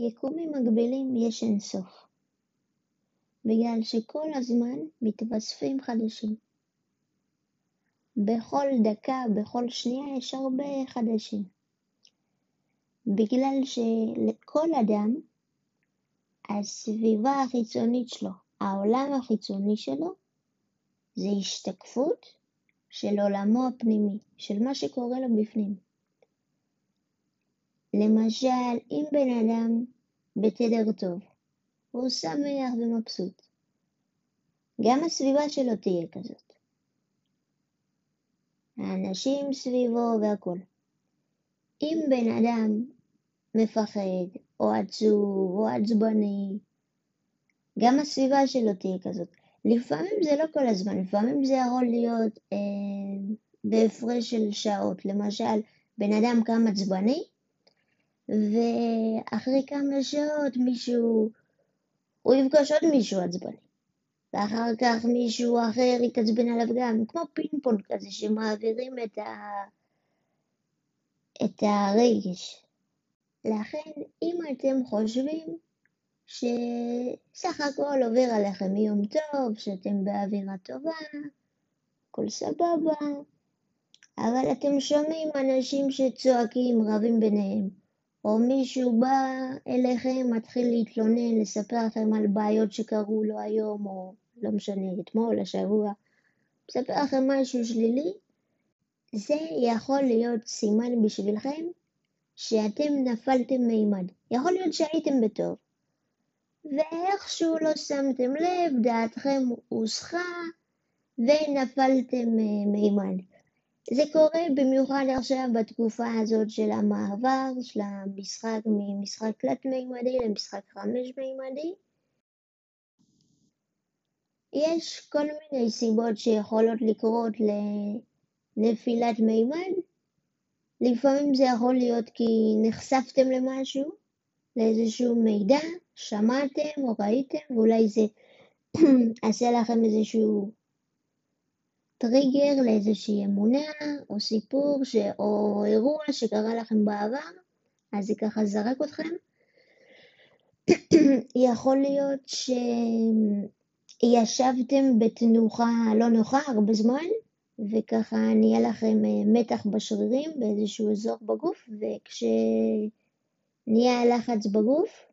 יקומים מקבילים יש אינסוף, בגלל שכל הזמן מתווספים חדשים. בכל דקה, בכל שנייה יש הרבה חדשים. בגלל שלכל אדם הסביבה החיצונית שלו, העולם החיצוני שלו, זה השתקפות של עולמו הפנימי, של מה שקורה לו בפנים. למשל, אם בן אדם בתדר טוב, הוא שמח ומבסוט, גם הסביבה שלו תהיה כזאת. האנשים סביבו והכל. אם בן אדם מפחד, או עצוב, או עצבני, גם הסביבה שלו תהיה כזאת. לפעמים זה לא כל הזמן, לפעמים זה יכול להיות אה, בהפרש של שעות. למשל, בן אדם קם עצבני, ואחרי כמה שעות מישהו, הוא יפגוש עוד מישהו עצבני. ואחר כך מישהו אחר יתעצבן עליו גם, כמו פינג פונג כזה, שמעבירים את, ה... את הרגש. לכן, אם אתם חושבים שסך הכל עובר עליכם יום טוב, שאתם באווירה טובה, הכל סבבה, אבל אתם שומעים אנשים שצועקים, רבים ביניהם, או מישהו בא אליכם, מתחיל להתלונן, לספר לכם על בעיות שקרו לו היום, או לא משנה, אתמול, השבוע, מספר לכם משהו שלילי, זה יכול להיות סימן בשבילכם שאתם נפלתם מימד. יכול להיות שהייתם בטוב, ואיכשהו לא שמתם לב, דעתכם הוסחה ונפלתם אה, מימד. זה קורה במיוחד עכשיו בתקופה הזאת של המעבר, של המשחק ממשחק תלת-מימדי למשחק חמש-מימדי. יש כל מיני סיבות שיכולות לקרות לנפילת מימד. לפעמים זה יכול להיות כי נחשפתם למשהו, לאיזשהו מידע, שמעתם או ראיתם, ואולי זה עשה לכם איזשהו טריגר לאיזושהי אמונה או סיפור ש... או אירוע שקרה לכם בעבר, אז זה ככה זרק אתכם. יכול להיות שישבתם בתנוחה לא נוחה הרבה זמן, וככה נהיה לכם אה, מתח בשרירים באיזשהו אזור בגוף, וכשנהיה לחץ בגוף,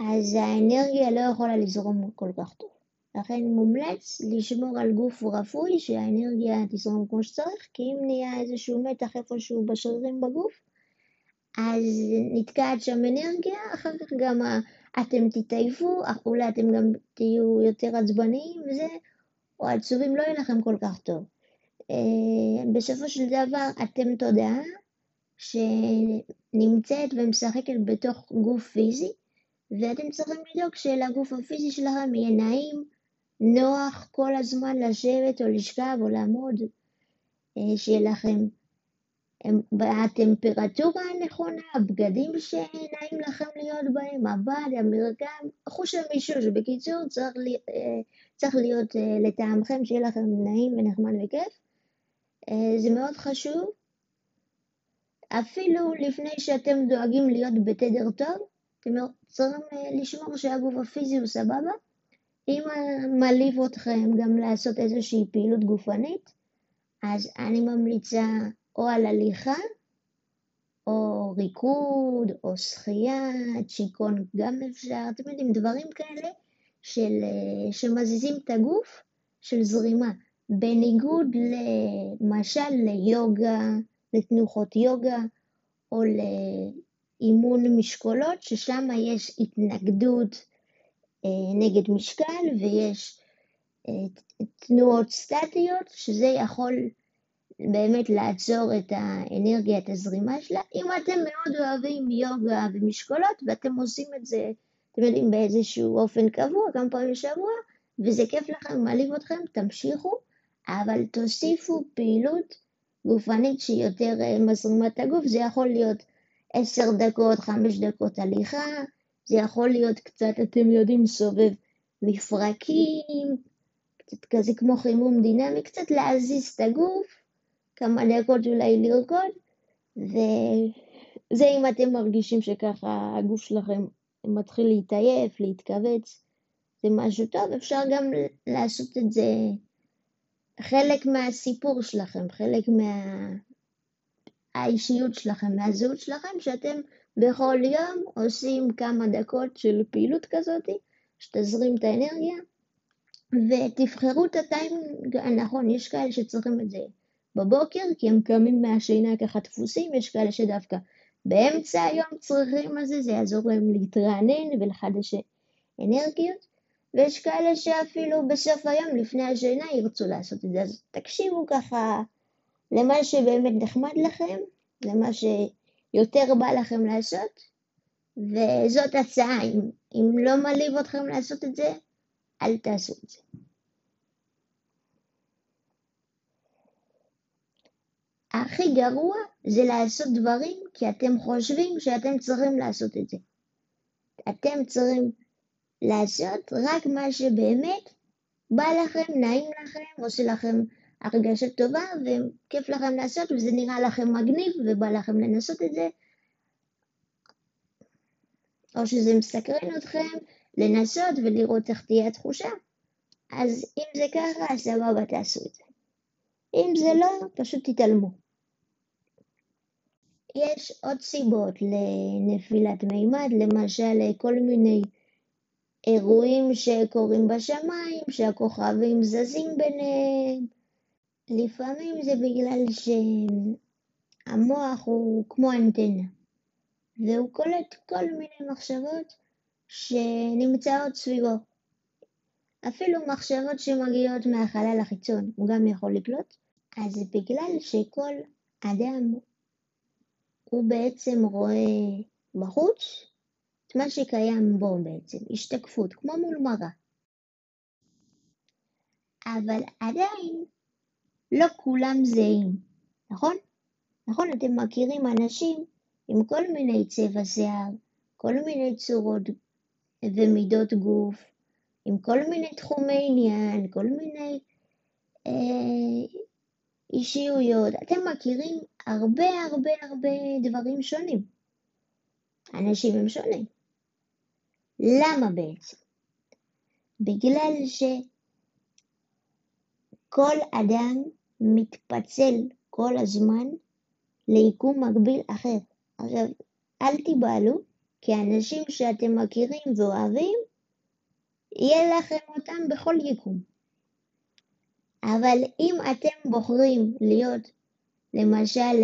אז האנרגיה לא יכולה לזרום כל כך טוב. לכן מומלץ לשמור על גוף רפוי, שהאנרגיה תזרום כמו שצריך, כי אם נהיה איזשהו מתח איפשהו בשרירים בגוף, אז נתקעת שם אנרגיה, אחר כך גם אתם תתעייפו, אולי אתם גם תהיו יותר עצבניים וזה, או עצובים, לא יהיה לכם כל כך טוב. אה, בסופו של דבר אתם תודעה שנמצאת ומשחקת בתוך גוף פיזי, ואתם צריכים לדאוג שלגוף הפיזי שלכם יהיה נעים, נוח כל הזמן לשבת או לשכב או לעמוד, אה, שיהיה לכם בטמפרטורה הנכונה, הבגדים שנעים לכם להיות בהם, הבד, המרקם, חוש המישוש. בקיצור, צריך, אה, צריך להיות אה, לטעמכם שיהיה לכם נעים ונחמד וכיף. זה מאוד חשוב. אפילו לפני שאתם דואגים להיות בתדר טוב, אתם צריכים לשמור שהגוף הפיזי הוא סבבה. אם מעליב אתכם גם לעשות איזושהי פעילות גופנית, אז אני ממליצה או על הליכה, או ריקוד, או שחייה, צ'יקון גם אפשר, אתם יודעים, דברים כאלה של, שמזיזים את הגוף, של זרימה. בניגוד למשל ליוגה, לתנוחות יוגה, או לאימון משקולות, ששם יש התנגדות אה, נגד משקל ויש אה, תנועות סטטיות, שזה יכול באמת לעצור את האנרגיה, את הזרימה שלה. אם אתם מאוד אוהבים יוגה ומשקולות ואתם עושים את זה, אתם יודעים, באיזשהו אופן קבוע, כמה פעמים בשבוע, וזה כיף לכם, מעליב אתכם, תמשיכו, אבל תוסיפו פעילות גופנית שהיא יותר אה, מזרימה את הגוף, זה יכול להיות עשר דקות, חמש דקות הליכה, זה יכול להיות קצת, אתם יודעים, סובב מפרקים, קצת כזה כמו חימום דינמי, קצת להזיז את הגוף, כמה דקות אולי לרקוד, ו... זה אם אתם מרגישים שככה הגוף שלכם מתחיל להתעייף, להתכווץ, זה משהו טוב, אפשר גם לעשות את זה חלק מהסיפור שלכם, חלק מהאישיות שלכם, מהזהות שלכם, שאתם בכל יום עושים כמה דקות של פעילות כזאת, שתזרים את האנרגיה, ותבחרו את הטיימינג הנכון, יש כאלה שצריכים את זה בבוקר, כי הם קמים מהשינה ככה דפוסים, יש כאלה שדווקא באמצע היום צריכים את זה, זה יעזור להם להתרענן ולחדש אנרגיות, ויש כאלה שאפילו בסוף היום לפני השינה ירצו לעשות את זה, אז תקשיבו ככה למה שבאמת נחמד לכם, למה שיותר בא לכם לעשות, וזאת הצעה, אם, אם לא מלהיב אתכם לעשות את זה, אל תעשו את זה. הכי גרוע זה לעשות דברים כי אתם חושבים שאתם צריכים לעשות את זה. אתם צריכים לעשות רק מה שבאמת בא לכם, נעים לכם, עושה לכם הרגשה טובה וכיף לכם לעשות וזה נראה לכם מגניב ובא לכם לנסות את זה. או שזה מסקרן אתכם לנסות ולראות איך תהיה התחושה. אז אם זה ככה, סבבה, תעשו את זה. אם זה לא, פשוט תתעלמו. יש עוד סיבות לנפילת מימד, למשל כל מיני אירועים שקורים בשמיים, שהכוכבים זזים ביניהם. לפעמים זה בגלל שהמוח הוא כמו אנטנה, והוא קולט כל מיני מחשבות שנמצאות סביבו. אפילו מחשבות שמגיעות מהחלל החיצון הוא גם יכול לקלוט, אז בגלל שכל אדם הוא בעצם רואה בחוץ את מה שקיים בו בעצם, השתקפות, כמו מול מראה. אבל עדיין לא כולם זהים, נכון? נכון, אתם מכירים אנשים עם כל מיני צבע שיער, כל מיני צורות ומידות גוף, עם כל מיני תחומי עניין, כל מיני אה, אישיויות. אתם מכירים הרבה הרבה הרבה דברים שונים. אנשים הם שונים. למה בעצם? בגלל שכל אדם מתפצל כל הזמן ליקום מקביל אחר. עכשיו, אל תיבהלו, כי האנשים שאתם מכירים ואוהבים, יהיה לכם אותם בכל יקום. אבל אם אתם בוחרים להיות, למשל,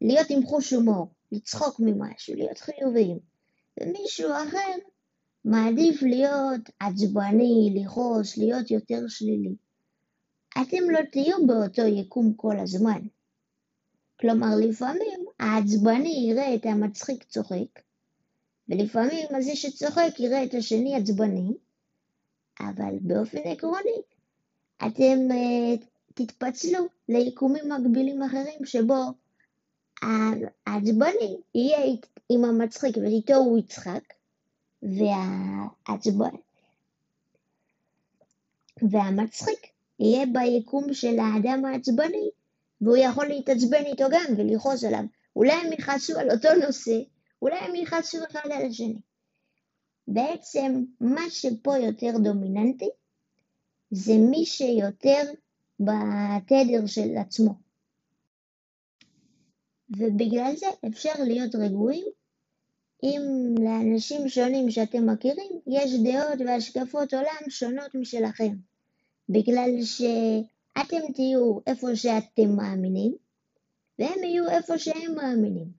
להיות עם חוש הומור, לצחוק ממשהו, להיות חיוביים, ומישהו אחר מעדיף להיות עצבני, לכעוס, להיות יותר שלילי. אתם לא תהיו באותו יקום כל הזמן. כלומר, לפעמים העצבני יראה את המצחיק צוחק, ולפעמים הזה שצוחק יראה את השני עצבני, אבל באופן עקרוני אתם uh, תתפצלו ליקומים מקבילים אחרים שבו העצבני יהיה עם המצחיק ואיתו הוא יצחק, והעצבן והמצחיק יהיה ביקום של האדם העצבני והוא יכול להתעצבן איתו גם ולכעוס עליו. אולי הם יכעסו על אותו נושא, אולי הם יכעסו אחד על השני. בעצם מה שפה יותר דומיננטי זה מי שיותר בתדר של עצמו. ובגלל זה אפשר להיות רגועים אם לאנשים שונים שאתם מכירים יש דעות והשקפות עולם שונות משלכם. בגלל שאתם תהיו איפה שאתם מאמינים והם יהיו איפה שהם מאמינים.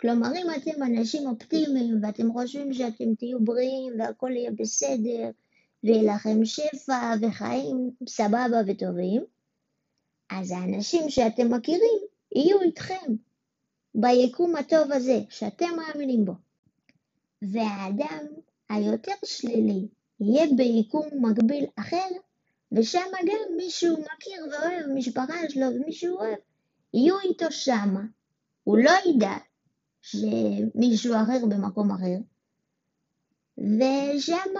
כלומר, אם אתם אנשים אופטימיים ואתם חושבים שאתם תהיו בריאים והכל יהיה בסדר ויהיה לכם שפע וחיים סבבה וטובים, אז האנשים שאתם מכירים יהיו איתכם ביקום הטוב הזה שאתם מאמינים בו. והאדם היותר שלילי יהיה ביקום מקביל אחר, ושם גם מישהו מכיר ואוהב, משפחה שלו ומישהו אוהב, יהיו איתו שמה. הוא לא ידע שמישהו אחר במקום אחר, ושם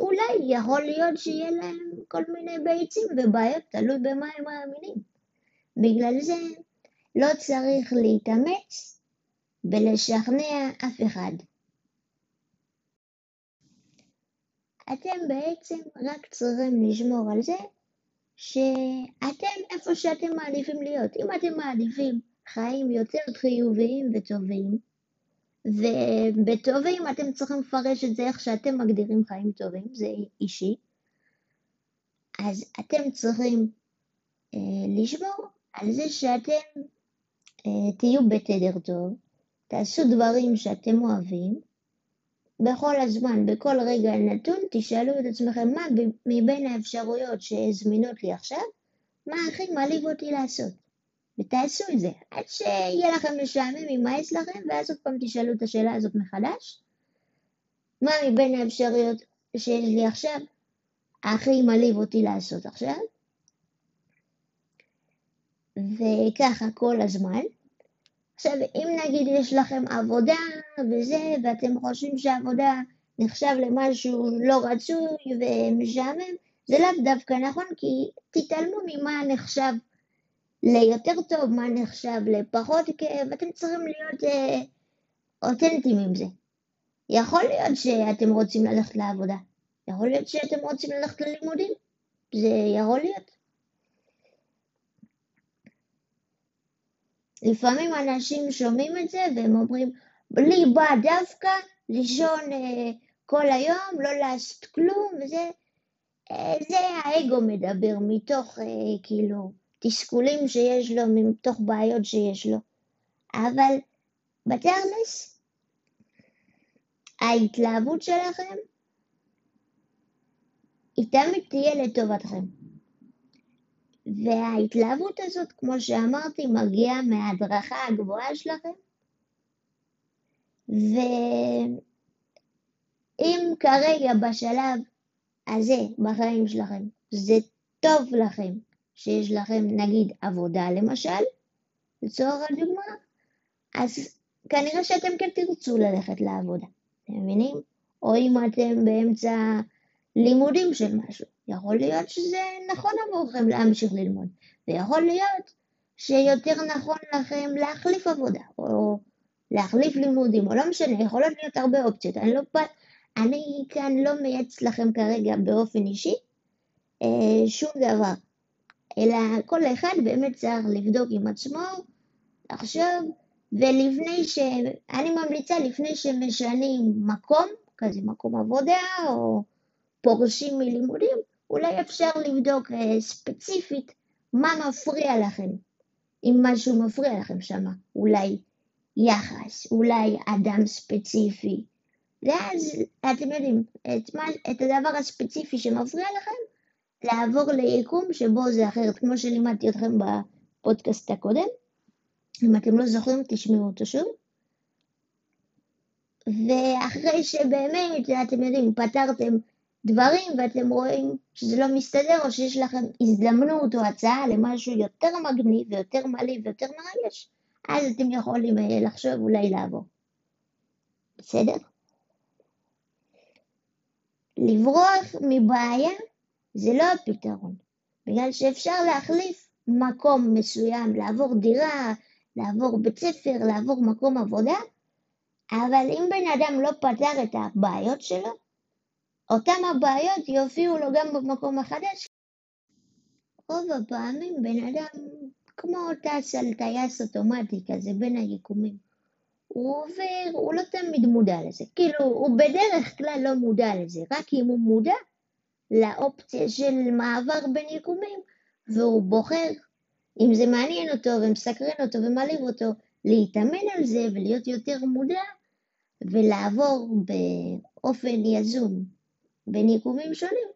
אולי יכול להיות שיהיה להם כל מיני ביצים ובעיות, תלוי במה הם מאמינים. בגלל זה לא צריך להתאמץ בלשכנע אף אחד. אתם בעצם רק צריכים לשמור על זה שאתם איפה שאתם מעדיפים להיות. אם אתם מעדיפים חיים יותר חיוביים וטובים, ובטובים אתם צריכים לפרש את זה איך שאתם מגדירים חיים טובים, זה אישי, אז אתם צריכים אה, לשמור על זה שאתם אה, תהיו בתדר טוב, תעשו דברים שאתם אוהבים, בכל הזמן, בכל רגע נתון, תשאלו את עצמכם מה מבין האפשרויות שזמינות לי עכשיו, מה הכי מעליב אותי לעשות. ותעשו את זה, עד שיהיה לכם משעמם, יימאס לכם, ואז עוד פעם תשאלו את השאלה הזאת מחדש. מה מבין האפשרויות שיש לי עכשיו, הכי מעליב אותי לעשות עכשיו? וככה כל הזמן. עכשיו, אם נגיד יש לכם עבודה וזה, ואתם חושבים שהעבודה נחשב למשהו לא רצוי ומשעמם, זה לאו דווקא נכון, כי תתעלמו ממה נחשב ליותר טוב, מה נחשב לפחות כאב, אתם צריכים להיות אה, אותנטיים עם זה. יכול להיות שאתם רוצים ללכת לעבודה, יכול להיות שאתם רוצים ללכת ללימודים, זה יכול להיות. לפעמים אנשים שומעים את זה והם אומרים, לי בא דווקא לישון אה, כל היום, לא לעשות כלום, וזה אה, זה האגו מדבר מתוך אה, כאילו תסכולים שיש לו, מתוך בעיות שיש לו. אבל בתכלס, ההתלהבות שלכם היא תמיד תהיה לטובתכם. וההתלהבות הזאת, כמו שאמרתי, מגיעה מההדרכה הגבוהה שלכם. ואם כרגע בשלב הזה בחיים שלכם זה טוב לכם שיש לכם נגיד עבודה למשל, לצורך הדוגמה, אז כנראה שאתם כן תרצו ללכת לעבודה, אתם מבינים? או אם אתם באמצע לימודים של משהו, יכול להיות שזה נכון עבורכם להמשיך ללמוד, ויכול להיות שיותר נכון לכם להחליף עבודה, או להחליף לימודים, או לא משנה, יכולות להיות הרבה אופציות. אני, לא, אני כאן לא מייעץ לכם כרגע באופן אישי אה, שום דבר, אלא כל אחד באמת צריך לבדוק עם עצמו, לחשוב, ולפני ש... אני ממליצה לפני שמשנים מקום, כזה מקום עבודה, או פורשים מלימודים, אולי אפשר לבדוק אה, ספציפית מה מפריע לכם, אם משהו מפריע לכם שמה, אולי יחס, אולי אדם ספציפי, ואז אתם יודעים, את, מה, את הדבר הספציפי שמפריע לכם, לעבור ליקום שבו זה אחרת, כמו שלימדתי אתכם בפודקאסט הקודם. אם אתם לא זוכרים, תשמעו אותו שוב. ואחרי שבאמת, אתם יודעים, פתרתם דברים ואתם רואים שזה לא מסתדר או שיש לכם הזדמנות או הצעה למשהו יותר מגניב ויותר מעליב ויותר מרגש, אז אתם יכולים אה, לחשוב אולי לעבור. בסדר? לברוח מבעיה זה לא הפתרון, בגלל שאפשר להחליף מקום מסוים, לעבור דירה, לעבור בית ספר, לעבור מקום עבודה, אבל אם בן אדם לא פתר את הבעיות שלו, אותם הבעיות יופיעו לו גם במקום החדש. רוב הפעמים בן אדם כמו טס על טייס אוטומטי כזה בין היקומים. הוא עובר, הוא לא תמיד מודע לזה. כאילו, הוא בדרך כלל לא מודע לזה, רק אם הוא מודע לאופציה של מעבר בין יקומים, והוא בוחר, אם זה מעניין אותו ומסקרן אותו ומעליב אותו, להתאמן על זה ולהיות יותר מודע ולעבור באופן יזום בין יקומים שונים,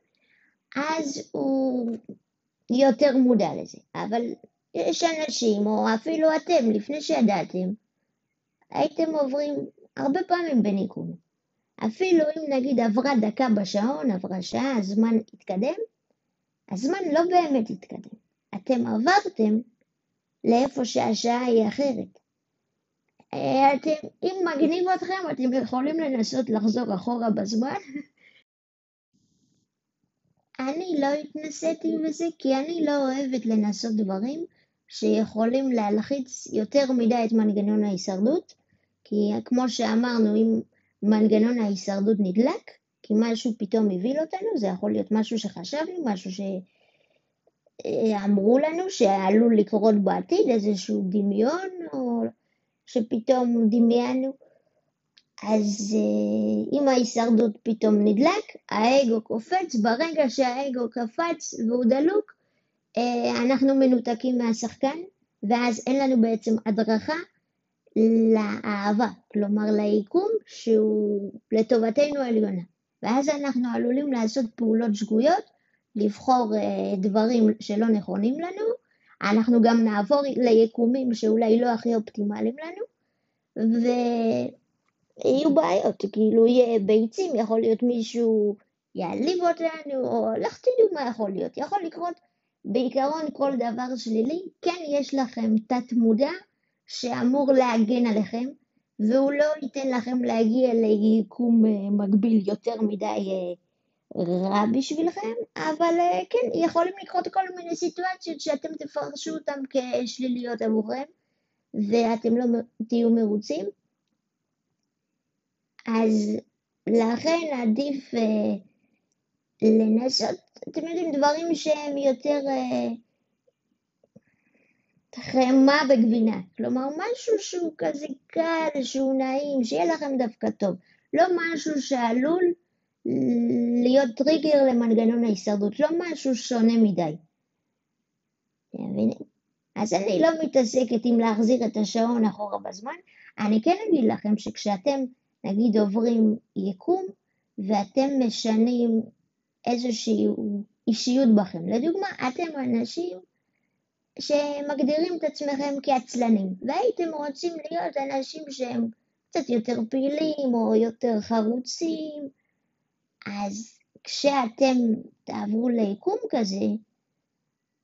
אז הוא יותר מודע לזה. אבל יש אנשים, או אפילו אתם, לפני שידעתם, הייתם עוברים הרבה פעמים יקומים. אפילו אם נגיד עברה דקה בשעון, עברה שעה, הזמן התקדם, הזמן לא באמת התקדם. אתם עברתם לאיפה שהשעה היא אחרת. אתם, אם מגניב אתכם, אתם יכולים לנסות לחזור אחורה בזמן אני לא התנסיתי בזה כי אני לא אוהבת לנסות דברים שיכולים להלחיץ יותר מדי את מנגנון ההישרדות, כי כמו שאמרנו, אם מנגנון ההישרדות נדלק, כי משהו פתאום הביא אותנו, זה יכול להיות משהו שחשבנו, משהו שאמרו לנו שעלול לקרות בעתיד, איזשהו דמיון, או שפתאום דמיינו. אז אה, אם ההישרדות פתאום נדלק, האגו קופץ, ברגע שהאגו קפץ והוא דלוק, אנחנו מנותקים מהשחקן, ואז אין לנו בעצם הדרכה לאהבה, כלומר ליקום שהוא לטובתנו העליונה. ואז אנחנו עלולים לעשות פעולות שגויות, לבחור אה, דברים שלא נכונים לנו, אנחנו גם נעבור ליקומים שאולי לא הכי אופטימליים לנו, ויהיו בעיות, כאילו יהיה ביצים, יכול להיות מישהו יעליב אותנו, או לך תדעו מה יכול להיות, יכול לקרות בעיקרון כל דבר שלילי, כן יש לכם תת מודע שאמור להגן עליכם, והוא לא ייתן לכם להגיע ליקום אה, מקביל יותר מדי אה, רע בשבילכם, אבל אה, כן, יכולים לקרות כל מיני סיטואציות שאתם תפרשו אותן כשליליות עבורכם, ואתם לא תהיו מרוצים. אז לכן עדיף לנסות, אתם יודעים, דברים שהם יותר חמאה וגבינה. כלומר, משהו שהוא כזה קל, שהוא נעים, שיהיה לכם דווקא טוב. לא משהו שעלול להיות טריגר למנגנון ההישרדות, לא משהו שונה מדי. אז אני לא מתעסקת עם להחזיר את השעון אחורה בזמן, אני כן אגיד לכם שכשאתם נגיד עוברים יקום ואתם משנים איזושהי אישיות בכם, לדוגמה, אתם אנשים שמגדירים את עצמכם כעצלנים, והייתם רוצים להיות אנשים שהם קצת יותר פעילים או יותר חרוצים, אז כשאתם תעברו ליקום כזה,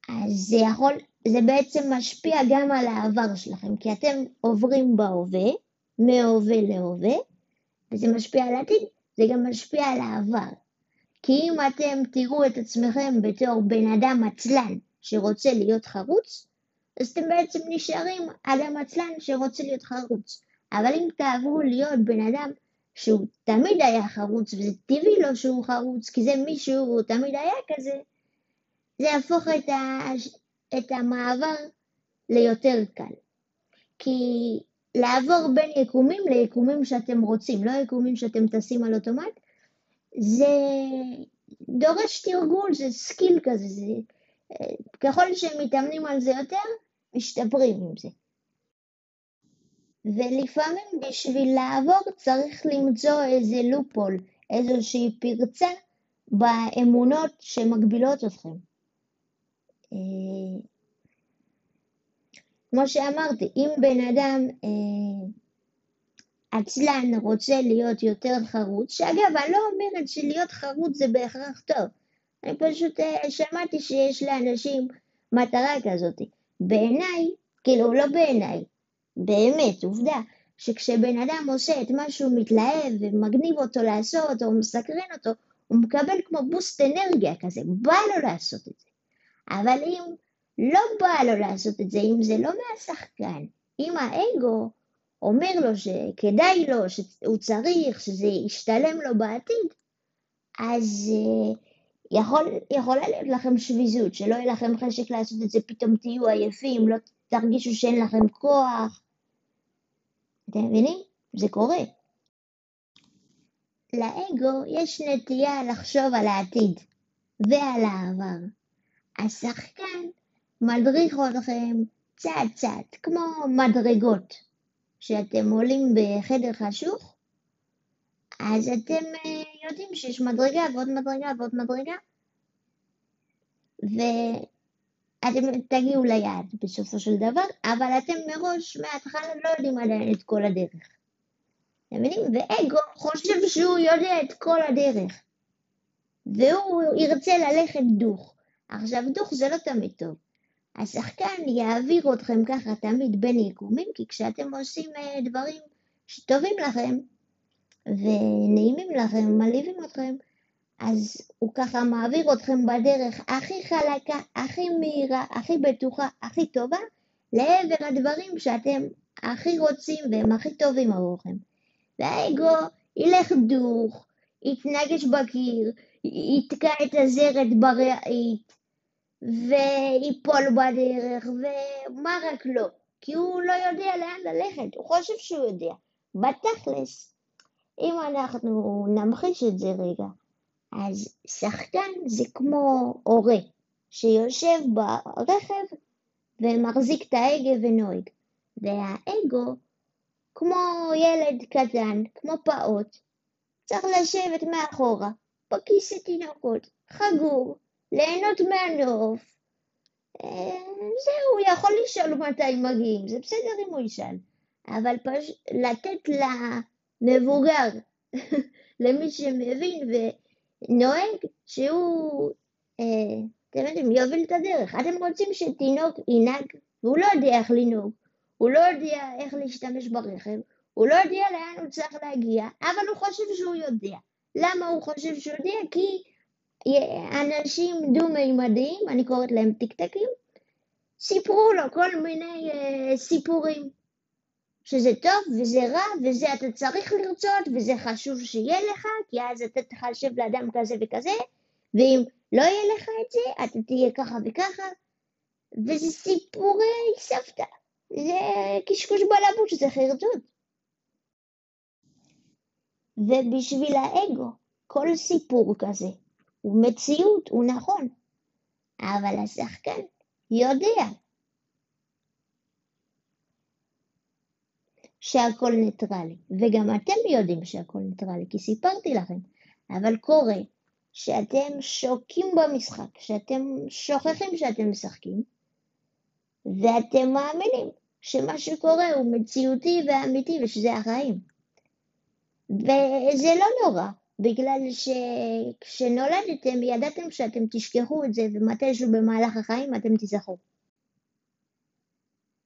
אז זה יכול, זה בעצם משפיע גם על העבר שלכם, כי אתם עוברים בהווה, מהווה להווה, וזה משפיע על העתיד, זה גם משפיע על העבר. כי אם אתם תראו את עצמכם בתור בן אדם עצלן, שרוצה להיות חרוץ, אז אתם בעצם נשארים אדם עצלן שרוצה להיות חרוץ. אבל אם תעברו להיות בן אדם שהוא תמיד היה חרוץ, וזה טבעי לו שהוא חרוץ, כי זה מישהו תמיד היה כזה, זה יהפוך את, ה... את המעבר ליותר קל. כי לעבור בין יקומים ליקומים שאתם רוצים, לא יקומים שאתם טסים על אוטומט, זה דורש תרגול, זה skill כזה, זה ככל שהם מתאמנים על זה יותר, משתפרים עם זה. ולפעמים בשביל לעבור צריך למצוא איזה loophole, איזושהי פרצה באמונות שמגבילות אתכם. אה, כמו שאמרתי, אם בן אדם אה, עצלן רוצה להיות יותר חרוץ, שאגב, אני לא אומרת שלהיות חרוץ זה בהכרח טוב, אני פשוט אה, שמעתי שיש לאנשים מטרה כזאת. בעיניי, כאילו לא בעיניי, באמת, עובדה, שכשבן אדם עושה את מה שהוא מתלהב ומגניב אותו לעשות או מסקרן אותו, הוא מקבל כמו בוסט אנרגיה כזה, בא לו לעשות את זה. אבל אם לא בא לו לעשות את זה, אם זה לא מהשחקן, אם האגו אומר לו שכדאי לו, שהוא צריך, שזה ישתלם לו בעתיד, אז uh, יכול, יכולה להיות לכם שביזות, שלא יהיה לכם חשק לעשות את זה, פתאום תהיו עייפים, לא תרגישו שאין לכם כוח. אתם מבינים? זה קורה. לאגו יש נטייה לחשוב על העתיד ועל העבר. השחקן מדריך אתכם צעד צעד, כמו מדרגות. כשאתם עולים בחדר חשוך, אז אתם אה, יודעים שיש מדרגה ועוד מדרגה ועוד מדרגה, ואתם תגיעו ליעד בסופו של דבר, אבל אתם מראש מההתחלה לא יודעים עדיין את כל הדרך. אתם מבינים? ואגו חושב שהוא יודע את כל הדרך, והוא ירצה ללכת דוך. עכשיו דוך זה לא תמיד טוב. השחקן יעביר אתכם ככה תמיד בין יקומים, כי כשאתם עושים אה, דברים שטובים לכם, ונעימים לכם, מלהיבים אתכם, אז הוא ככה מעביר אתכם בדרך הכי חלקה, הכי מהירה, הכי בטוחה, הכי טובה, לעבר הדברים שאתם הכי רוצים והם הכי טובים עבורכם. והאגו ילך דוך, יתנגש בקיר, יתקע את הזרת ברעית, ויפול בדרך, ומה רק לא. כי הוא לא יודע לאן ללכת, הוא חושב שהוא יודע. בתכלס, אם אנחנו נמחיש את זה רגע, אז שחקן זה כמו הורה שיושב ברכב ומחזיק את ההגה ונוהג. והאגו, כמו ילד קטן, כמו פעוט, צריך לשבת מאחורה, בכיס התינוקות, חגור, ליהנות מהנוף. אה, זהו, הוא יכול לשאול מתי מגיעים, זה בסדר אם הוא ישאל, אבל פש... לתת למבוגר, למי שמבין ונוהג, שהוא, אה, אתם יודעים, יוביל את הדרך. אתם רוצים שתינוק ינהג, והוא לא יודע איך לנהוג, הוא לא יודע איך להשתמש ברכב, הוא לא יודע לאן הוא צריך להגיע, אבל הוא חושב שהוא יודע. למה הוא חושב שהוא יודע? כי אנשים דו-מימדיים, אני קוראת להם טיקטקים, סיפרו לו כל מיני uh, סיפורים. שזה טוב וזה רע וזה אתה צריך לרצות וזה חשוב שיהיה לך כי אז אתה תחשב לאדם כזה וכזה ואם לא יהיה לך את זה אתה תהיה ככה וככה וזה סיפורי סבתא זה קשקוש בלבוש, זה חרטוט. ובשביל האגו, כל סיפור כזה הוא מציאות, הוא נכון, אבל השחקן יודע שהכל ניטרלי, וגם אתם יודעים שהכל ניטרלי, כי סיפרתי לכם, אבל קורה שאתם שקועים במשחק, שאתם שוכחים שאתם משחקים, ואתם מאמינים שמה שקורה הוא מציאותי ואמיתי ושזה החיים. וזה לא נורא, בגלל שכשנולדתם ידעתם שאתם תשכחו את זה ומתישהו במהלך החיים אתם תזכרו.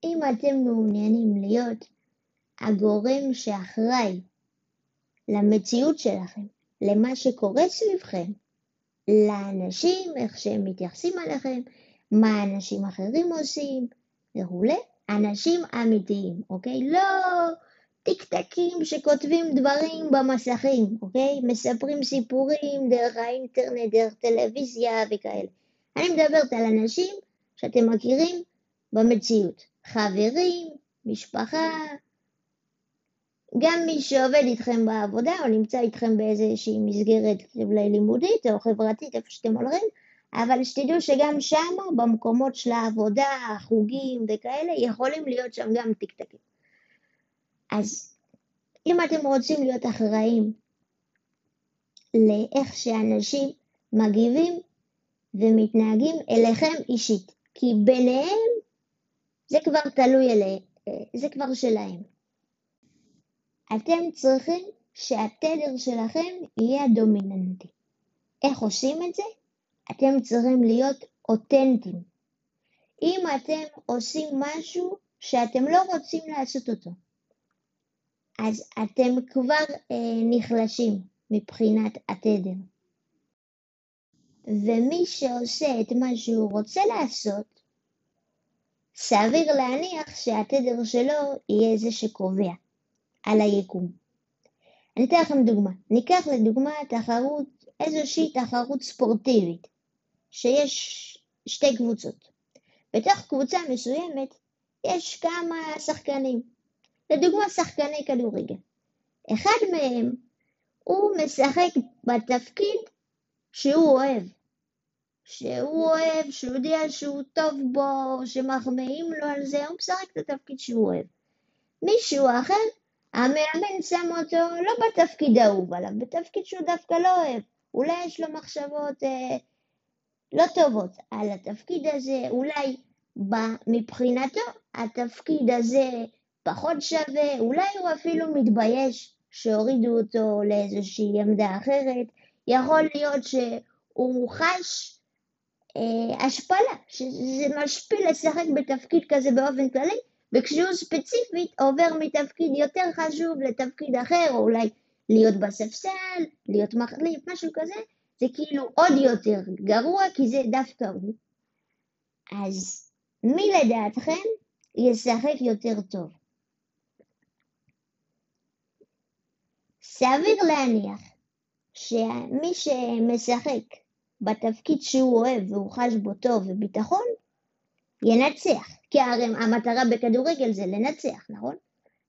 אם אתם מעוניינים להיות הגורם שאחראי למציאות שלכם, למה שקורה סביבכם, לאנשים, איך שהם מתייחסים עליכם, מה אנשים אחרים עושים וכולי, אנשים אמיתיים, אוקיי? לא טיקטקים שכותבים דברים במסכים, אוקיי? מספרים סיפורים דרך האינטרנט, דרך טלוויזיה וכאלה. אני מדברת על אנשים שאתם מכירים במציאות. חברים, משפחה, גם מי שעובד איתכם בעבודה או נמצא איתכם באיזושהי מסגרת לימודית או חברתית, איפה שאתם הולכים, אבל שתדעו שגם שם, במקומות של העבודה, החוגים וכאלה, יכולים להיות שם גם טיקטקים. אז אם אתם רוצים להיות אחראים לאיך שאנשים מגיבים ומתנהגים אליכם אישית, כי ביניהם זה כבר תלוי אליהם, זה כבר שלהם. אתם צריכים שהתדר שלכם יהיה הדומיננטי. איך עושים את זה? אתם צריכים להיות אותנטיים. אם אתם עושים משהו שאתם לא רוצים לעשות אותו, אז אתם כבר אה, נחלשים מבחינת התדר. ומי שעושה את מה שהוא רוצה לעשות, סביר להניח שהתדר שלו יהיה זה שקובע על היקום. אני אתן לכם דוגמה. ניקח לדוגמה תחרות, איזושהי תחרות ספורטיבית. שיש שתי קבוצות. בתוך קבוצה מסוימת יש כמה שחקנים. לדוגמה שחקני כדורגל. אחד מהם הוא משחק בתפקיד שהוא אוהב. שהוא אוהב, שהוא יודע שהוא טוב בו, שמחמיאים לו על זה, הוא משחק את התפקיד שהוא אוהב. מישהו אחר, המאמן שם אותו לא בתפקיד האהוב עליו, בתפקיד שהוא דווקא לא אוהב. אולי יש לו מחשבות אה, לא טובות על התפקיד הזה, אולי מבחינתו התפקיד הזה פחות שווה, אולי הוא אפילו מתבייש שהורידו אותו לאיזושהי עמדה אחרת, יכול להיות שהוא חש אה, השפלה, שזה משפיל לשחק בתפקיד כזה באופן כללי, וכשהוא ספציפית עובר מתפקיד יותר חשוב לתפקיד אחר, או אולי להיות בספסל, להיות מחליף, משהו כזה, זה כאילו עוד יותר גרוע כי זה דווקא הוא. אז מי לדעתכם ישחק יותר טוב? סביר להניח שמי שמשחק בתפקיד שהוא אוהב והוא חש בו טוב וביטחון, ינצח. כי הרי המטרה בכדורגל זה לנצח, נכון?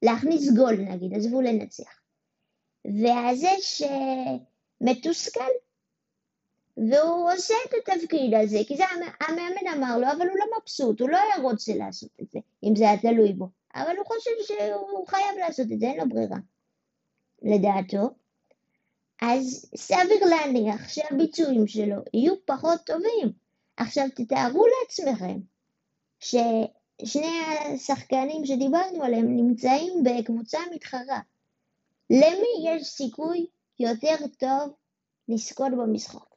להכניס גול נגיד, עזבו לנצח. והזה שמתוסכל, והוא עושה את התפקיד הזה, כי זה המאמן אמר לו, אבל הוא לא מבסוט, הוא לא היה רוצה לעשות את זה, אם זה היה תלוי בו. אבל הוא חושב שהוא חייב לעשות את זה, אין לו ברירה, לדעתו. אז סביר להניח שהביצועים שלו יהיו פחות טובים. עכשיו תתארו לעצמכם ששני השחקנים שדיברנו עליהם נמצאים בקבוצה מתחרה. למי יש סיכוי יותר טוב לזכות במשחק?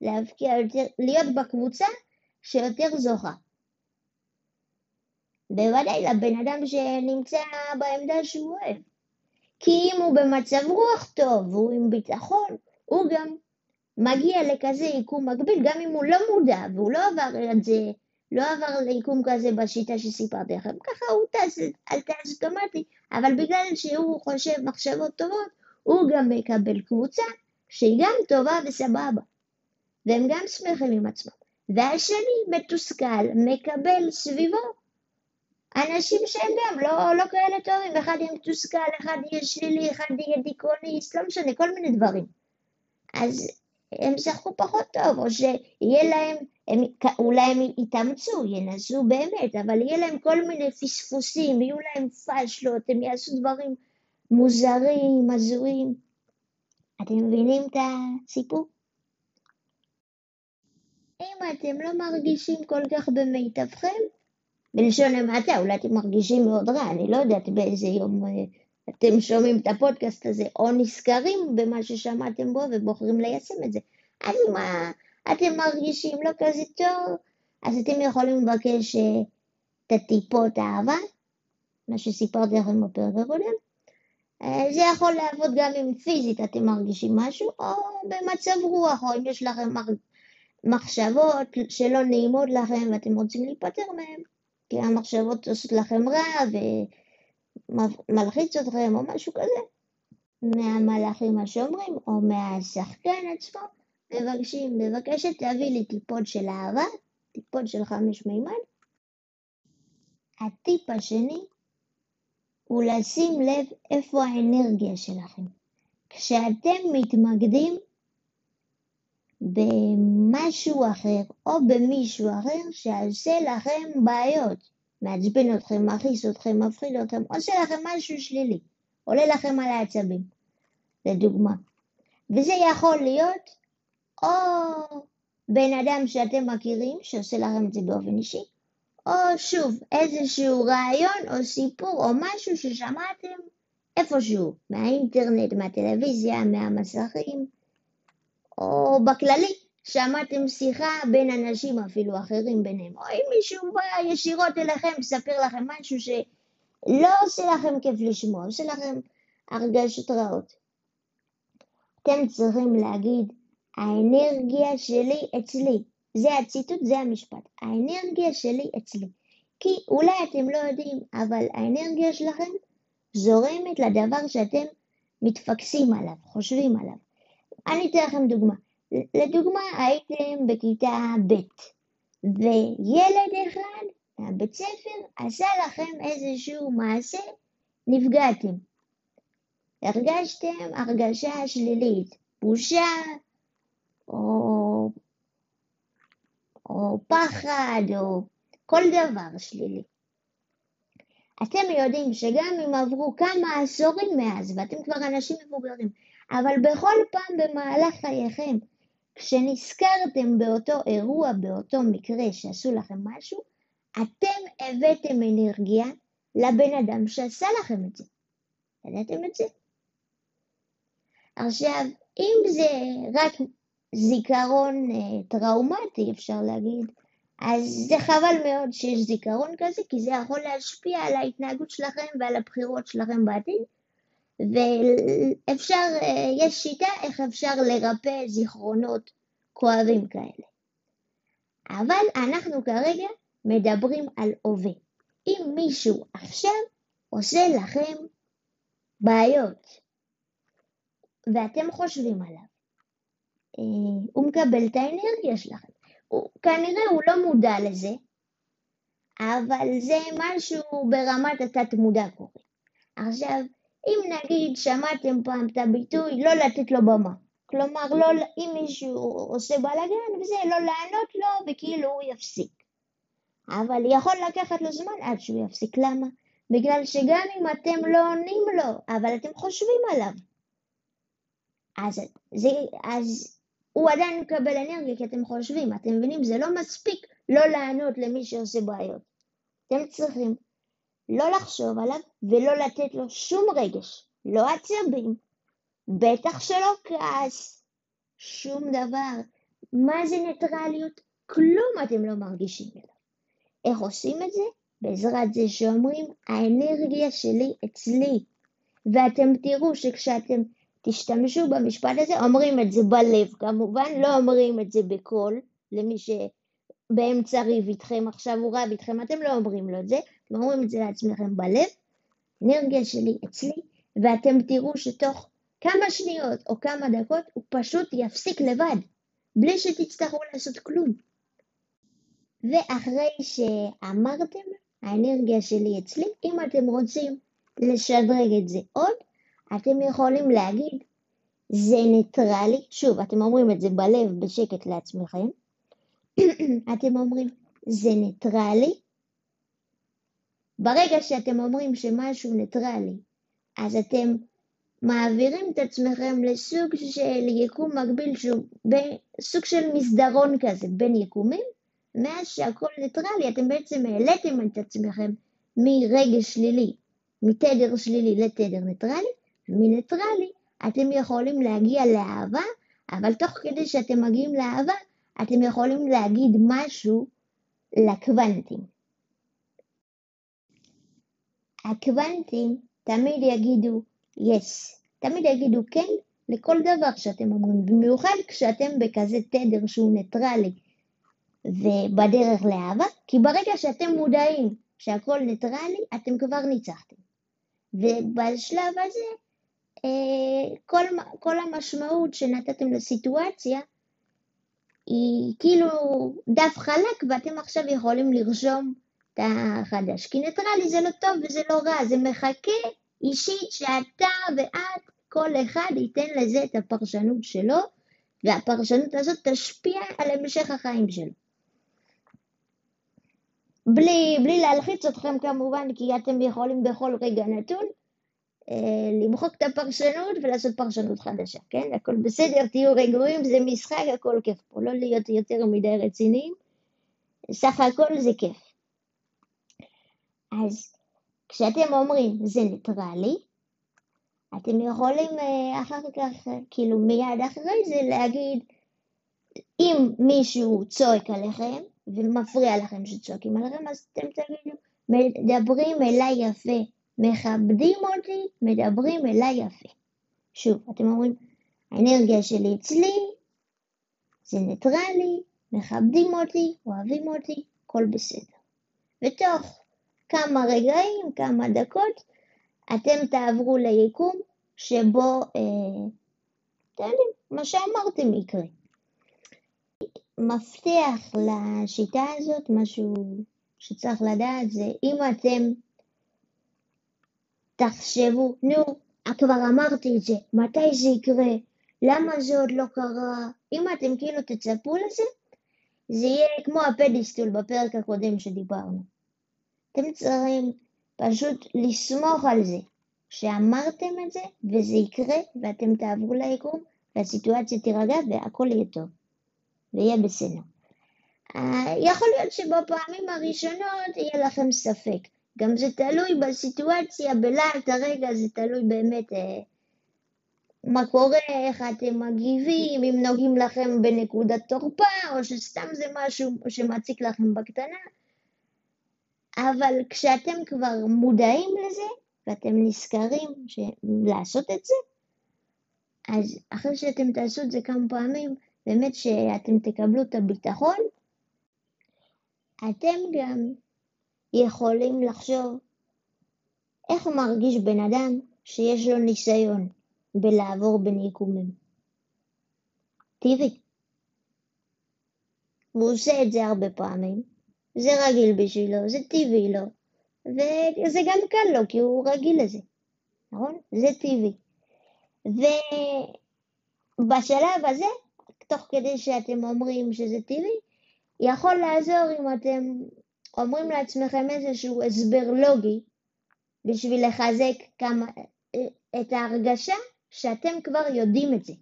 להבקיע יותר, להיות בקבוצה שיותר זוכה. בוודאי לבן אדם שנמצא בעמדה שהוא אוהב. כי אם הוא במצב רוח טוב והוא עם ביטחון, הוא גם מגיע לכזה יקום מקביל, גם אם הוא לא מודע והוא לא עבר את זה, לא עבר ליקום כזה בשיטה שסיפרתי לכם, ככה הוא טס על טס אוטומטי, אבל בגלל שהוא חושב מחשבות טובות, הוא גם מקבל קבוצה שהיא גם טובה וסבבה, והם גם שמחים עם עצמם. והשני מתוסכל, מקבל סביבו אנשים שהם גם לא, לא כאלה טובים, אחד יהיה מתוסכל, אחד יהיה שלילי, אחד יהיה דיכאוניסט, לא משנה, כל מיני דברים. אז הם ישחקו פחות טוב, או שיהיה להם, הם, אולי הם יתאמצו, ינסו באמת, אבל יהיה להם כל מיני פספוסים, יהיו להם פשלות, הם יעשו דברים מוזרים, הזויים. אתם מבינים את הסיפור? אם אתם לא מרגישים כל כך במיטבכם, בלשון המעטה, אולי אתם מרגישים מאוד רע, אני לא יודעת באיזה יום אה, אתם שומעים את הפודקאסט הזה, או נזכרים במה ששמעתם בו ובוחרים ליישם את זה. אז אם אתם מרגישים לא כזה טוב, אז אתם יכולים לבקש אה, את הטיפות האהבה, מה שסיפרתי לכם בפרק הקודם. אה, זה יכול לעבוד גם אם פיזית אתם מרגישים משהו, או במצב רוח, או אם יש לכם מחשבות שלא נעימות לכם ואתם רוצים להיפטר מהן. כי המחשבות עושות לכם רע ומלחיץ אתכם או משהו כזה, מהמלאכים השומרים או מהשחקן עצמו, מבקשים, מבקשת תביא לי טיפות של אהבה, טיפות של חמש מימד. הטיפ השני הוא לשים לב איפה האנרגיה שלכם. כשאתם מתמקדים במשהו אחר או במישהו אחר שעושה לכם בעיות, מעצבן אתכם, מכעיס אתכם, מפחיד אתכם, עושה לכם משהו שלילי, עולה לכם על העצבים, לדוגמה. וזה יכול להיות או בן אדם שאתם מכירים שעושה לכם את זה באופן אישי, או שוב איזשהו רעיון או סיפור או משהו ששמעתם איפשהו, מהאינטרנט, מהטלוויזיה, מהמסכים, או בכללי, שמעתם שיחה בין אנשים אפילו אחרים ביניהם, או אם מישהו בא ישירות אליכם, מספר לכם משהו שלא עושה לכם כיף לשמוע, עושה לכם הרגשות רעות. אתם צריכים להגיד, האנרגיה שלי אצלי. זה הציטוט, זה המשפט. האנרגיה שלי אצלי. כי אולי אתם לא יודעים, אבל האנרגיה שלכם זורמת לדבר שאתם מתפקסים עליו, חושבים עליו. אני אתן לכם דוגמה. לדוגמה, הייתם בכיתה ב' וילד אחד מהבית ספר עשה לכם איזשהו מעשה, נפגעתם. הרגשתם הרגשה שלילית, בושה או, או פחד או כל דבר שלילי. אתם יודעים שגם אם עברו כמה עשורים מאז ואתם כבר אנשים מבוגרים, אבל בכל פעם במהלך חייכם, כשנזכרתם באותו אירוע, באותו מקרה שעשו לכם משהו, אתם הבאתם אנרגיה לבן אדם שעשה לכם את זה. ידעתם את זה? עכשיו, אם זה רק זיכרון אה, טראומטי, אפשר להגיד, אז זה חבל מאוד שיש זיכרון כזה, כי זה יכול להשפיע על ההתנהגות שלכם ועל הבחירות שלכם בעתיד. ואפשר, אה, יש שיטה איך אפשר לרפא זיכרונות כואבים כאלה. אבל אנחנו כרגע מדברים על הווה. אם מישהו עכשיו עושה לכם בעיות, ואתם חושבים עליו. אה, הוא מקבל את האנרגיה שלכם. הוא, כנראה הוא לא מודע לזה, אבל זה משהו ברמת התת מודע קורה. עכשיו, אם נגיד שמעתם פעם את הביטוי לא לתת לו במה, כלומר לא, אם מישהו עושה בלאגן וזה, לא לענות לו וכאילו הוא יפסיק. אבל יכול לקחת לו זמן עד שהוא יפסיק. למה? בגלל שגם אם אתם לא עונים לו, אבל אתם חושבים עליו, אז, זה, אז הוא עדיין מקבל אנרגיה כי אתם חושבים, אתם מבינים? זה לא מספיק לא לענות למי שעושה בעיות. אתם צריכים לא לחשוב עליו ולא לתת לו שום רגש, לא עצבים, בטח שלא כעס, שום דבר. מה זה ניטרליות? כלום אתם לא מרגישים אליו. איך עושים את זה? בעזרת זה שאומרים, האנרגיה שלי אצלי. ואתם תראו שכשאתם תשתמשו במשפט הזה, אומרים את זה בלב כמובן, לא אומרים את זה בקול, למי שבאמצע ריב איתכם, עכשיו הוא רב איתכם, אתם לא אומרים לו את זה, אתם אומרים את זה לעצמכם בלב, אנרגיה שלי אצלי, ואתם תראו שתוך כמה שניות או כמה דקות הוא פשוט יפסיק לבד, בלי שתצטרכו לעשות כלום. ואחרי שאמרתם, האנרגיה שלי אצלי, אם אתם רוצים לשדרג את זה עוד, אתם יכולים להגיד, זה ניטרלי, שוב, אתם אומרים את זה בלב בשקט לעצמכם, אתם אומרים, זה ניטרלי. ברגע שאתם אומרים שמשהו ניטרלי, אז אתם מעבירים את עצמכם לסוג של יקום מקביל סוג של מסדרון כזה בין יקומים, מאז שהכל ניטרלי אתם בעצם העליתם את עצמכם מרגש שלילי, מתדר שלילי לתדר ניטרלי, מניטרלי אתם יכולים להגיע לאהבה, אבל תוך כדי שאתם מגיעים לאהבה, אתם יכולים להגיד משהו לקוונטים. הקוונטים תמיד יגידו yes, תמיד יגידו כן לכל דבר שאתם אומרים, במיוחד כשאתם בכזה תדר שהוא ניטרלי ובדרך לאהבה, כי ברגע שאתם מודעים שהכל ניטרלי, אתם כבר ניצחתם. ובשלב הזה אה, כל, כל המשמעות שנתתם לסיטואציה היא כאילו דף חלק ואתם עכשיו יכולים לרשום את החדש. כי ניטרלי זה לא טוב וזה לא רע, זה מחכה אישית שאתה ואת, כל אחד ייתן לזה את הפרשנות שלו, והפרשנות הזאת תשפיע על המשך החיים שלו. בלי, בלי להלחיץ אתכם כמובן, כי אתם יכולים בכל רגע נתון למחוק את הפרשנות ולעשות פרשנות חדשה, כן? הכל בסדר, תהיו רגועים, זה משחק, הכל כיף פה, לא להיות יותר מדי רציניים, סך הכל זה כיף. אז כשאתם אומרים זה ניטרלי, אתם יכולים אה, אחר כך, כאילו מיד אחרי זה להגיד, אם מישהו צועק עליכם ומפריע לכם שצועקים עליכם, אז אתם תגידו, מדברים אליי יפה. מכבדים אותי, מדברים אליי יפה. שוב, אתם אומרים, האנרגיה שלי אצלי, זה ניטרלי, מכבדים אותי, אוהבים אותי, הכל בסדר. ותוך כמה רגעים, כמה דקות, אתם תעברו ליקום שבו, אה, אתם יודעים, מה שאמרתם יקרה. מפתח לשיטה הזאת, משהו שצריך לדעת זה אם אתם תחשבו, נו, כבר אמרתי את זה, מתי זה יקרה, למה זה עוד לא קרה, אם אתם כאילו תצפו לזה, זה יהיה כמו הפדיסטול בפרק הקודם שדיברנו. אתם צריכים פשוט לסמוך על זה, שאמרתם את זה, וזה יקרה, ואתם תעברו ליקום, והסיטואציה תירגע, והכל יהיה טוב, ויהיה בסדר. אה, יכול להיות שבפעמים הראשונות יהיה לכם ספק. גם זה תלוי בסיטואציה, בלהט הרגע, זה תלוי באמת אה, מה קורה, איך אתם מגיבים, אם נוגעים לכם בנקודת תורפה, או שסתם זה משהו שמציק לכם בקטנה. אבל כשאתם כבר מודעים לזה, ואתם נזכרים לעשות את זה, אז אחרי שאתם תעשו את זה כמה פעמים, באמת שאתם תקבלו את הביטחון, אתם גם יכולים לחשוב איך מרגיש בן אדם שיש לו ניסיון, בלעבור בין יקומים. טבעי. והוא עושה את זה הרבה פעמים, זה רגיל בשבילו, זה טבעי לו, וזה גם קל לו כי הוא רגיל לזה, נכון? זה טבעי. ובשלב הזה, תוך כדי שאתם אומרים שזה טבעי, יכול לעזור אם אתם אומרים לעצמכם איזשהו הסבר לוגי בשביל לחזק כמה, את ההרגשה שאתם כבר יודעים את זה.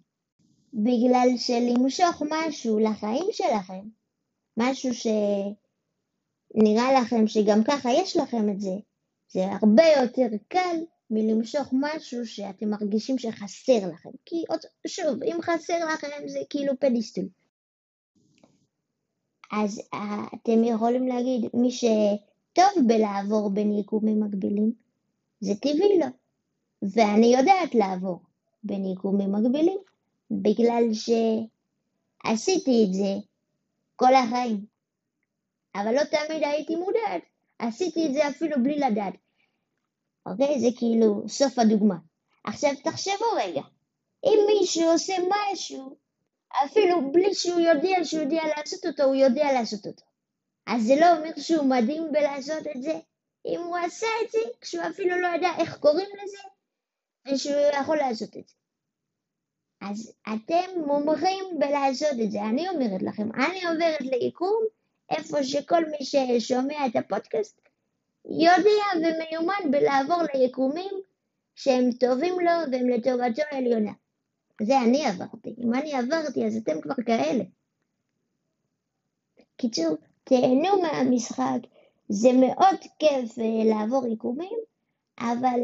בגלל שלמשוך משהו לחיים שלכם, משהו שנראה לכם שגם ככה יש לכם את זה, זה הרבה יותר קל מלמשוך משהו שאתם מרגישים שחסר לכם. כי עוד, שוב, אם חסר לכם זה כאילו פדיסטול. אז אה, אתם יכולים להגיד, מי שטוב בלעבור בין יקומים מקבילים, זה טבעי לו. ואני יודעת לעבור בין יקומים מקבילים, בגלל שעשיתי את זה כל החיים. אבל לא תמיד הייתי מודעת, עשיתי את זה אפילו בלי לדעת. אוקיי? זה כאילו סוף הדוגמה. עכשיו תחשבו רגע, אם מישהו עושה משהו, אפילו בלי שהוא יודע שהוא יודע לעשות אותו, הוא יודע לעשות אותו. אז זה לא אומר שהוא מדהים בלעשות את זה. אם הוא עשה את זה, כשהוא אפילו לא יודע איך קוראים לזה, ושהוא יכול לעשות את זה. אז אתם מומחים בלעשות את זה. אני אומרת לכם, אני עוברת ליקום איפה שכל מי ששומע את הפודקאסט יודע ומיומן בלעבור ליקומים שהם טובים לו והם לטובתו העליונה. זה אני עברתי. אם אני עברתי אז אתם כבר כאלה. קיצור, תהנו מהמשחק, זה מאוד כיף אה, לעבור יקומים, אבל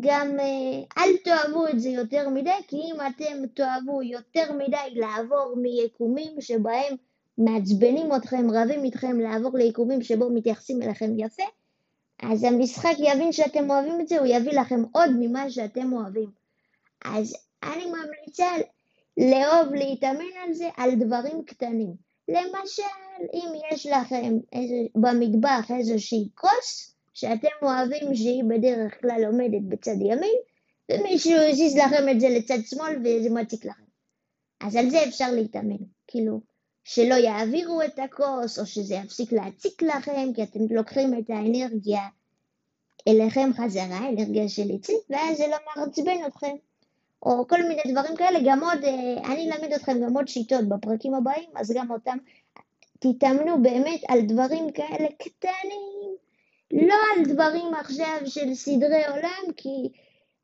גם אה, אל תאהבו את זה יותר מדי, כי אם אתם תאהבו יותר מדי לעבור מיקומים שבהם מעצבנים אתכם, רבים איתכם לעבור ליקומים שבו מתייחסים אליכם יפה, אז המשחק יבין שאתם אוהבים את זה, הוא יביא לכם עוד ממה שאתם אוהבים. אז אני ממליצה לאהוב להתאמן על זה, על דברים קטנים. למשל, אם יש לכם איזה, במטבח איזושהי כוס שאתם אוהבים שהיא בדרך כלל עומדת בצד ימין, ומישהו הזיז לכם את זה לצד שמאל וזה מציק לכם. אז על זה אפשר להתאמן. כאילו, שלא יעבירו את הכוס, או שזה יפסיק להציק לכם, כי אתם לוקחים את האנרגיה אליכם חזרה, אנרגיה של עצית, ואז זה לא מעצבן אתכם. או כל מיני דברים כאלה, גם עוד, אה, אני אלמד אתכם גם עוד שיטות בפרקים הבאים, אז גם אותם תתאמנו באמת על דברים כאלה קטנים, לא על דברים עכשיו של סדרי עולם, כי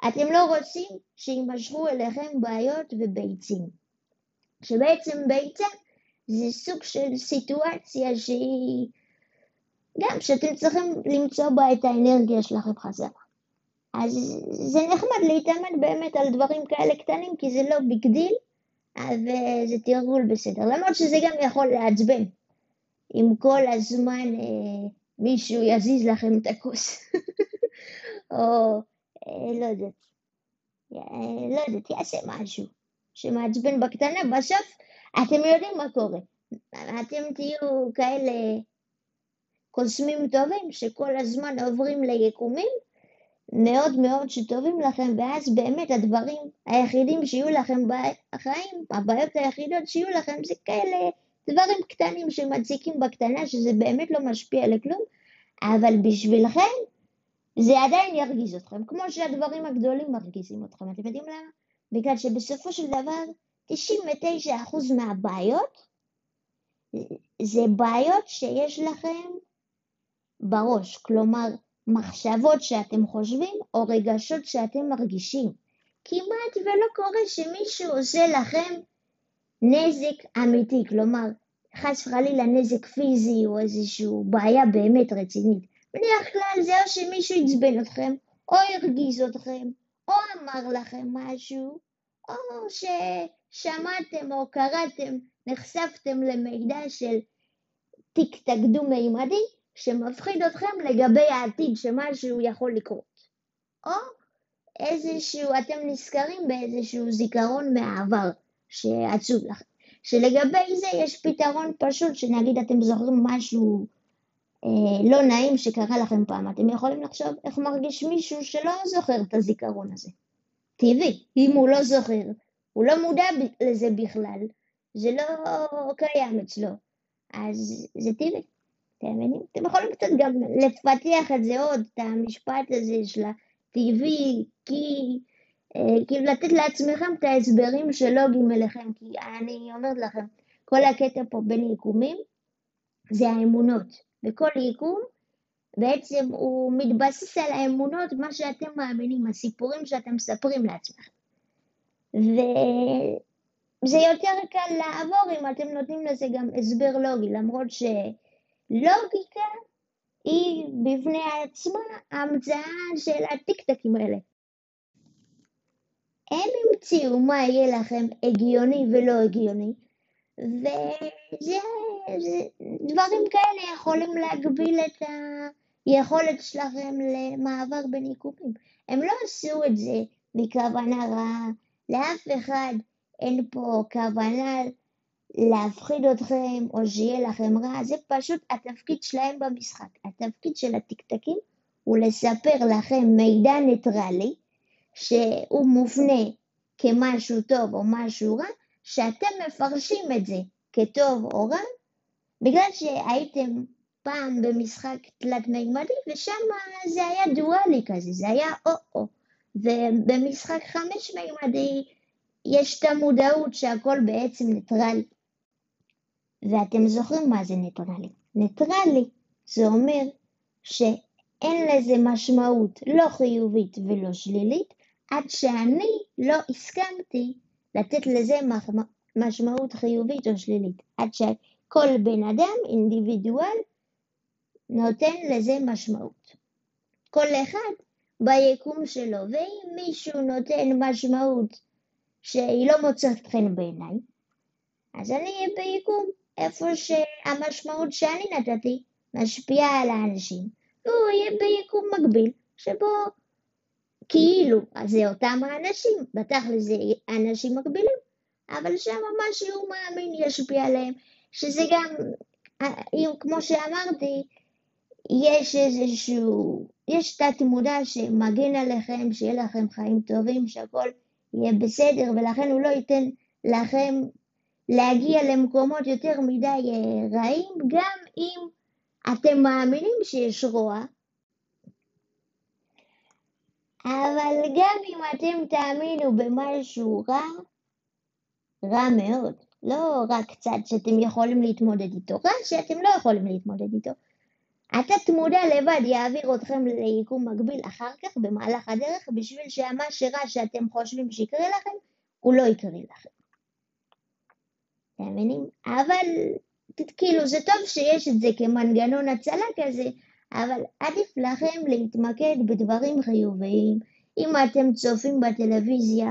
אתם לא רוצים שימשכו אליכם בעיות וביצים. שבעצם ביצה זה סוג של סיטואציה שהיא גם שאתם צריכים למצוא בה את האנרגיה שלכם חזרה. אז זה נחמד להתאמן באמת על דברים כאלה קטנים, כי זה לא big deal, וזה תרגול בסדר. למרות שזה גם יכול לעצבן, אם כל הזמן אה, מישהו יזיז לכם את הכוס, או אה, לא יודעת, אה, לא יודעת, יעשה משהו שמעצבן בקטנה, בסוף אתם יודעים מה קורה. אתם תהיו כאלה קוסמים טובים שכל הזמן עוברים ליקומים מאוד מאוד שטובים לכם, ואז באמת הדברים היחידים שיהיו לכם בחיים, הבעיות היחידות שיהיו לכם זה כאלה דברים קטנים שמציקים בקטנה, שזה באמת לא משפיע לכלום, אבל בשבילכם זה עדיין ירגיז אתכם, כמו שהדברים הגדולים מרגיזים אתכם. אתם יודעים למה? בגלל שבסופו של דבר 99% מהבעיות זה בעיות שיש לכם בראש, כלומר מחשבות שאתם חושבים או רגשות שאתם מרגישים. כמעט ולא קורה שמישהו עושה לכם נזק אמיתי, כלומר חס וחלילה נזק פיזי או איזושהי בעיה באמת רצינית. בדרך כלל זה או שמישהו עצבן אתכם, או הרגיז אתכם, או אמר לכם משהו, או ששמעתם או קראתם, נחשפתם למידע של תיק תגדו מימדי, שמפחיד אתכם לגבי העתיד שמשהו יכול לקרות. או איזשהו, אתם נזכרים באיזשהו זיכרון מהעבר שעצוב לכם. שלגבי זה יש פתרון פשוט, שנגיד אתם זוכרים משהו אה, לא נעים שקרה לכם פעם, אתם יכולים לחשוב איך מרגיש מישהו שלא זוכר את הזיכרון הזה. טבעי. אם הוא לא זוכר, הוא לא מודע לזה בכלל, זה לא קיים אצלו, אז זה טבעי. אתם מבינים? אתם יכולים קצת גם לפתח את זה עוד, את המשפט הזה של הטבעי, כי... אה, כאילו לתת לעצמכם את ההסברים שלוגיים אליכם, כי אני אומרת לכם, כל הקטע פה בין יקומים זה האמונות. בכל יקום בעצם הוא מתבסס על האמונות, מה שאתם מאמינים, הסיפורים שאתם מספרים לעצמכם. וזה יותר קל לעבור אם אתם נותנים לזה גם הסבר לוגי, למרות שלוגיקה היא בפני עצמה המצאה של הטיקטקים האלה. הם המציאו מה יהיה לכם הגיוני ולא הגיוני, וזה דברים כאלה יכולים להגביל את היכולת שלכם למעבר בין יקומים. הם לא עשו את זה מכוונה רעה, לאף אחד אין פה כוונה להפחיד אתכם או שיהיה לכם רע, זה פשוט התפקיד שלהם במשחק. התפקיד של הטקטקים הוא לספר לכם מידע ניטרלי שהוא מופנה כמשהו טוב או משהו רע, שאתם מפרשים את זה כטוב או רע, בגלל שהייתם פעם במשחק תלת מימדי ושם זה היה דואלי כזה, זה היה או-או. ובמשחק חמש מימדי יש את המודעות שהכל בעצם ניטרלי. ואתם זוכרים מה זה ניטרלי. ניטרלי זה אומר שאין לזה משמעות לא חיובית ולא שלילית, עד שאני לא הסכמתי לתת לזה משמעות חיובית או שלילית. עד שכל בן אדם, אינדיבידואל, נותן לזה משמעות. כל אחד ביקום שלו, ואם מישהו נותן משמעות שהיא לא מוצאת חן בעיניי, אז אני אהיה ביקום איפה שהמשמעות שאני נתתי משפיעה על האנשים, והוא יהיה ביקום מקביל, שבו כאילו, זה אותם האנשים, בתכל'ס זה אנשים מקבילים, אבל שם מה שהוא מאמין ישפיע עליהם, שזה גם, כמו שאמרתי, יש איזשהו, יש תת מודע שמגן עליכם, שיהיה לכם חיים טובים, שהכל יהיה בסדר, ולכן הוא לא ייתן לכם להגיע למקומות יותר מדי רעים, גם אם אתם מאמינים שיש רוע, אבל גם אם אתם תאמינו במשהו רע, רע מאוד, לא רק קצת שאתם יכולים להתמודד איתו, רע שאתם לא יכולים להתמודד איתו. התת מודע לבד יעביר אתכם ליקום מקביל אחר כך במהלך הדרך בשביל שמה שרע שאתם חושבים שיקרה לכם, הוא לא יקרה לכם. מבינים? אבל כאילו זה טוב שיש את זה כמנגנון הצלה כזה, אבל עדיף לכם להתמקד בדברים חיוביים. אם אתם צופים בטלוויזיה,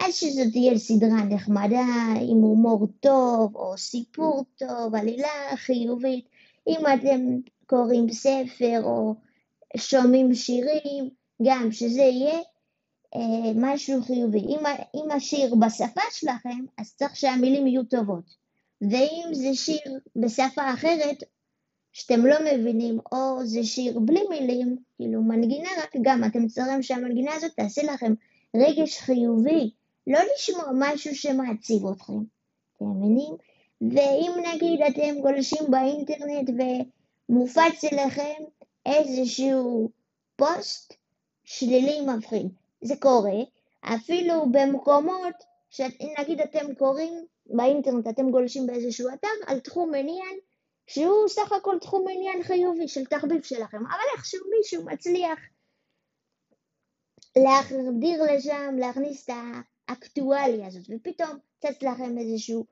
אז שזו תהיה סדרה נחמדה, עם הומור טוב, או סיפור טוב, עלילה חיובית. אם אתם קוראים ספר או שומעים שירים, גם שזה יהיה אה, משהו חיובי. אם, אם השיר בשפה שלכם, אז צריך שהמילים יהיו טובות. ואם זה שיר בשפה אחרת, שאתם לא מבינים, או זה שיר בלי מילים, כאילו מנגינה רק גם, אתם צריכים שהמנגינה הזאת תעשה לכם רגש חיובי, לא לשמוע משהו שמעציב אתכם, אתם מבינים? ואם נגיד אתם גולשים באינטרנט ומופץ אליכם איזשהו פוסט שלילי מפחיד, זה קורה, אפילו במקומות שנגיד אתם קוראים באינטרנט, אתם גולשים באיזשהו אתר על תחום עניין שהוא סך הכל תחום עניין חיובי של תחביב שלכם, אבל איכשהו מישהו מצליח להחדיר לשם, להכניס את האקטואליה הזאת, ופתאום צץ לכם איזשהו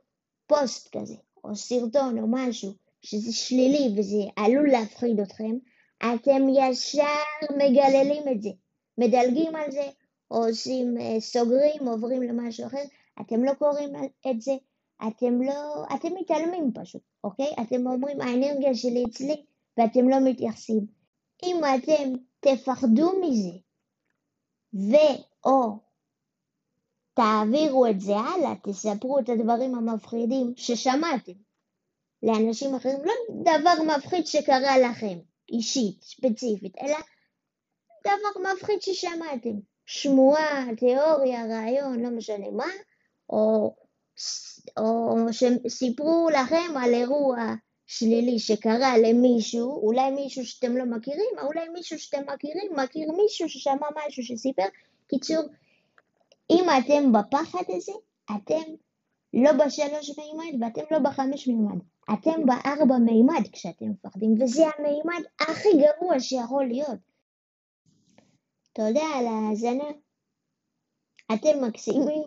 פוסט כזה, או סרטון או משהו, שזה שלילי וזה עלול להפחיד אתכם, אתם ישר מגללים את זה, מדלגים על זה, או עושים, אה, סוגרים, עוברים למשהו אחר, אתם לא קוראים את זה, אתם לא, אתם מתעלמים פשוט, אוקיי? אתם אומרים האנרגיה שלי אצלי ואתם לא מתייחסים. אם אתם תפחדו מזה ו/או תעבירו את זה הלאה, תספרו את הדברים המפחידים ששמעתם לאנשים אחרים, לא דבר מפחיד שקרה לכם, אישית, ספציפית, אלא דבר מפחיד ששמעתם, שמועה, תיאוריה, רעיון, לא משנה מה, או, או שסיפרו לכם על אירוע שלילי שקרה למישהו, אולי מישהו שאתם לא מכירים, או אולי מישהו שאתם מכירים, מכיר מישהו ששמע משהו שסיפר. קיצור, אם אתם בפחד הזה, אתם לא בשלוש מימד ואתם לא בחמש מימד. אתם בארבע מימד כשאתם מפחדים, וזה המימד הכי גרוע שיכול להיות. תודה על ההאזנה. אתם מקסימים.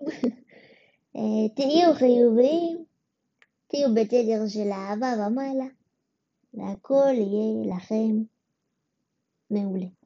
אה, תהיו חיוביים, תהיו בתדר של אהבה ומעלה, והכל יהיה לכם מעולה.